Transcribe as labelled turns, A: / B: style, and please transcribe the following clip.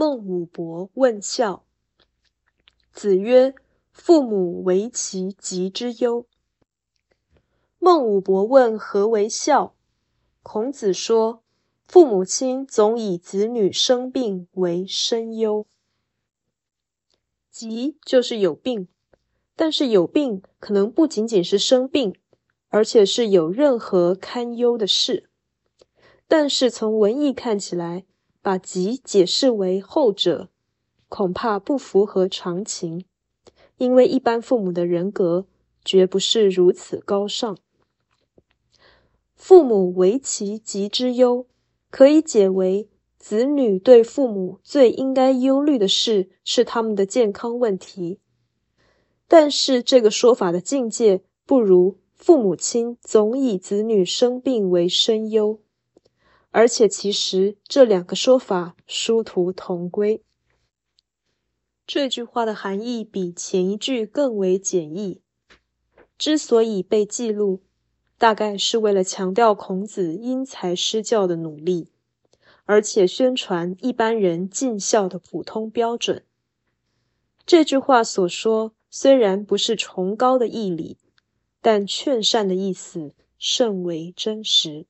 A: 孟武伯问孝。子曰：“父母为其疾之忧。”孟武伯问何为孝，孔子说：“父母亲总以子女生病为深忧。疾就是有病，但是有病可能不仅仅是生病，而且是有任何堪忧的事。但是从文艺看起来，把疾解释为后者，恐怕不符合常情，因为一般父母的人格绝不是如此高尚。父母为其疾之忧，可以解为子女对父母最应该忧虑的事是他们的健康问题。但是这个说法的境界不如父母亲总以子女生病为深忧。而且，其实这两个说法殊途同归。这句话的含义比前一句更为简易。之所以被记录，大概是为了强调孔子因材施教的努力，而且宣传一般人尽孝的普通标准。这句话所说虽然不是崇高的义理，但劝善的意思甚为真实。